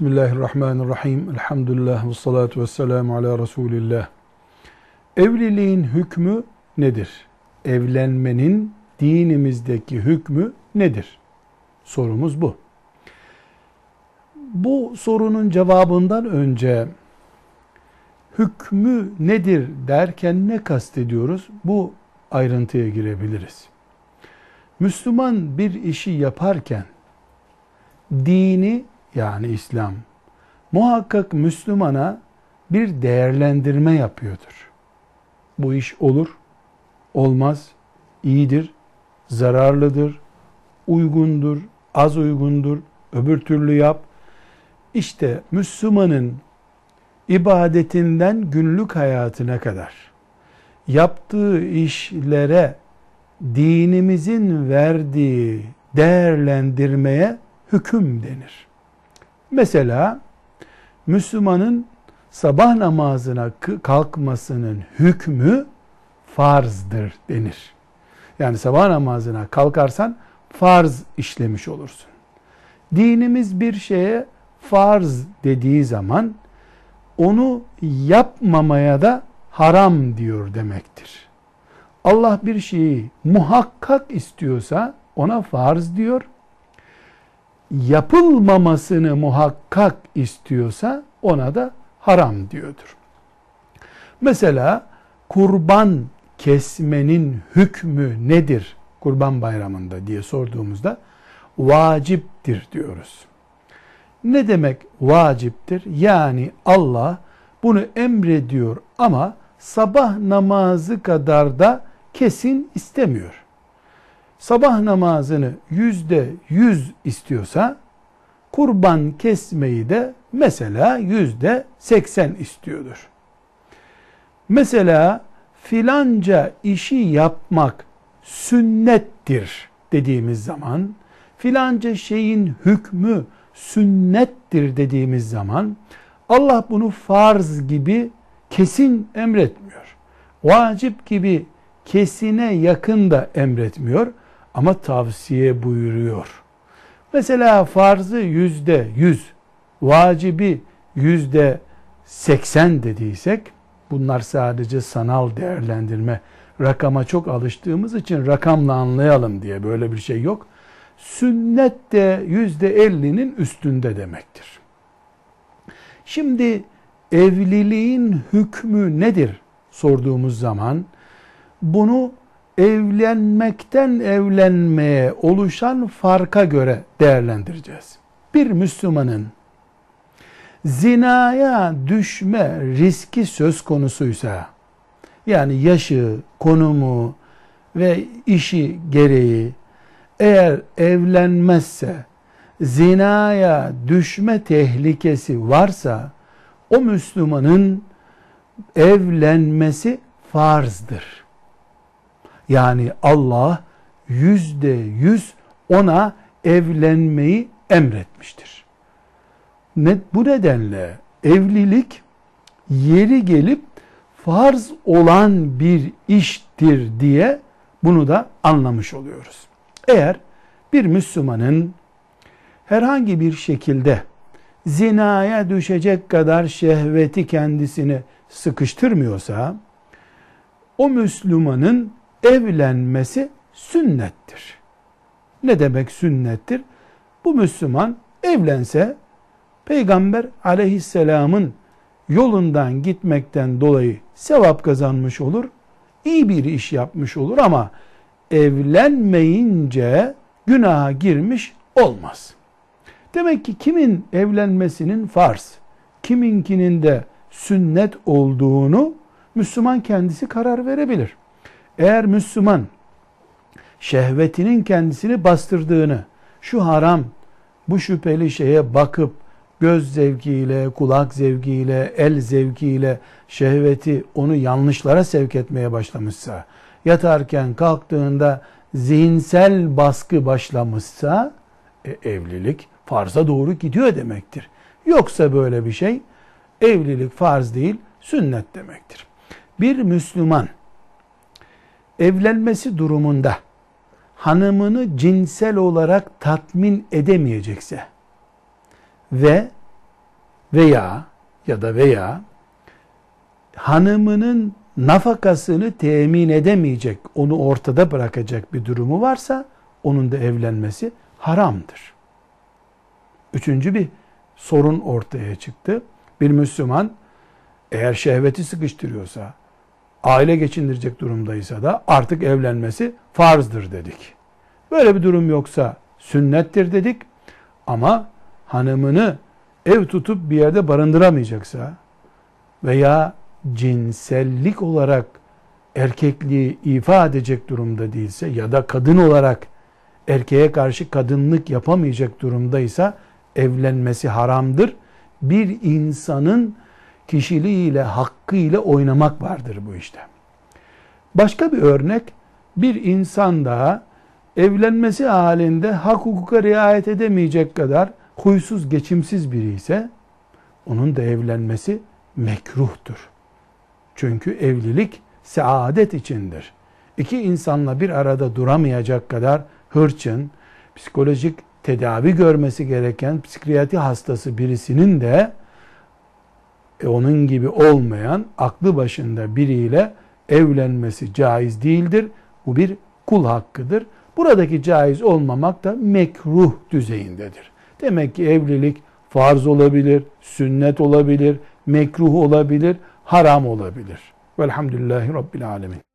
Bismillahirrahmanirrahim. Elhamdülillah ve salatu ve selamu ala Resulillah. Evliliğin hükmü nedir? Evlenmenin dinimizdeki hükmü nedir? Sorumuz bu. Bu sorunun cevabından önce hükmü nedir derken ne kastediyoruz? Bu ayrıntıya girebiliriz. Müslüman bir işi yaparken dini yani İslam muhakkak Müslümana bir değerlendirme yapıyordur. Bu iş olur, olmaz, iyidir, zararlıdır, uygundur, az uygundur, öbür türlü yap. İşte Müslümanın ibadetinden günlük hayatına kadar yaptığı işlere dinimizin verdiği değerlendirmeye hüküm denir. Mesela Müslümanın sabah namazına kalkmasının hükmü farzdır denir. Yani sabah namazına kalkarsan farz işlemiş olursun. Dinimiz bir şeye farz dediği zaman onu yapmamaya da haram diyor demektir. Allah bir şeyi muhakkak istiyorsa ona farz diyor yapılmamasını muhakkak istiyorsa ona da haram diyordur. Mesela kurban kesmenin hükmü nedir kurban bayramında diye sorduğumuzda vaciptir diyoruz. Ne demek vaciptir? Yani Allah bunu emrediyor ama sabah namazı kadar da kesin istemiyor sabah namazını yüzde yüz istiyorsa kurban kesmeyi de mesela yüzde seksen istiyordur. Mesela filanca işi yapmak sünnettir dediğimiz zaman filanca şeyin hükmü sünnettir dediğimiz zaman Allah bunu farz gibi kesin emretmiyor. Vacip gibi kesine yakın da emretmiyor ama tavsiye buyuruyor. Mesela farzı yüzde yüz, vacibi yüzde seksen dediysek, bunlar sadece sanal değerlendirme, rakama çok alıştığımız için rakamla anlayalım diye böyle bir şey yok. Sünnet de yüzde ellinin üstünde demektir. Şimdi evliliğin hükmü nedir sorduğumuz zaman bunu evlenmekten evlenmeye oluşan farka göre değerlendireceğiz. Bir Müslümanın zinaya düşme riski söz konusuysa yani yaşı, konumu ve işi gereği eğer evlenmezse zinaya düşme tehlikesi varsa o Müslümanın evlenmesi farzdır. Yani Allah yüzde yüz ona evlenmeyi emretmiştir. Bu nedenle evlilik yeri gelip farz olan bir iştir diye bunu da anlamış oluyoruz. Eğer bir Müslümanın herhangi bir şekilde zinaya düşecek kadar şehveti kendisini sıkıştırmıyorsa o Müslümanın evlenmesi sünnettir. Ne demek sünnettir? Bu Müslüman evlense Peygamber aleyhisselamın yolundan gitmekten dolayı sevap kazanmış olur, iyi bir iş yapmış olur ama evlenmeyince günaha girmiş olmaz. Demek ki kimin evlenmesinin farz, kiminkinin de sünnet olduğunu Müslüman kendisi karar verebilir. Eğer Müslüman şehvetinin kendisini bastırdığını, şu haram, bu şüpheli şeye bakıp göz zevkiyle, kulak zevkiyle, el zevkiyle şehveti onu yanlışlara sevk etmeye başlamışsa, yatarken kalktığında zihinsel baskı başlamışsa, e, evlilik farza doğru gidiyor demektir. Yoksa böyle bir şey, evlilik farz değil, sünnet demektir. Bir Müslüman, evlenmesi durumunda hanımını cinsel olarak tatmin edemeyecekse ve veya ya da veya hanımının nafakasını temin edemeyecek, onu ortada bırakacak bir durumu varsa onun da evlenmesi haramdır. Üçüncü bir sorun ortaya çıktı. Bir Müslüman eğer şehveti sıkıştırıyorsa, aile geçindirecek durumdaysa da artık evlenmesi farzdır dedik. Böyle bir durum yoksa sünnettir dedik. Ama hanımını ev tutup bir yerde barındıramayacaksa veya cinsellik olarak erkekliği ifa edecek durumda değilse ya da kadın olarak erkeğe karşı kadınlık yapamayacak durumdaysa evlenmesi haramdır. Bir insanın kişiliğiyle, hakkıyla oynamak vardır bu işte. Başka bir örnek, bir insan daha evlenmesi halinde hak hukuka riayet edemeyecek kadar huysuz, geçimsiz biri ise onun da evlenmesi mekruhtur. Çünkü evlilik saadet içindir. İki insanla bir arada duramayacak kadar hırçın, psikolojik tedavi görmesi gereken psikiyatri hastası birisinin de e, onun gibi olmayan aklı başında biriyle evlenmesi caiz değildir. Bu bir kul hakkıdır. Buradaki caiz olmamak da mekruh düzeyindedir. Demek ki evlilik farz olabilir, sünnet olabilir, mekruh olabilir, haram olabilir. Velhamdülillahi Rabbil Alemin.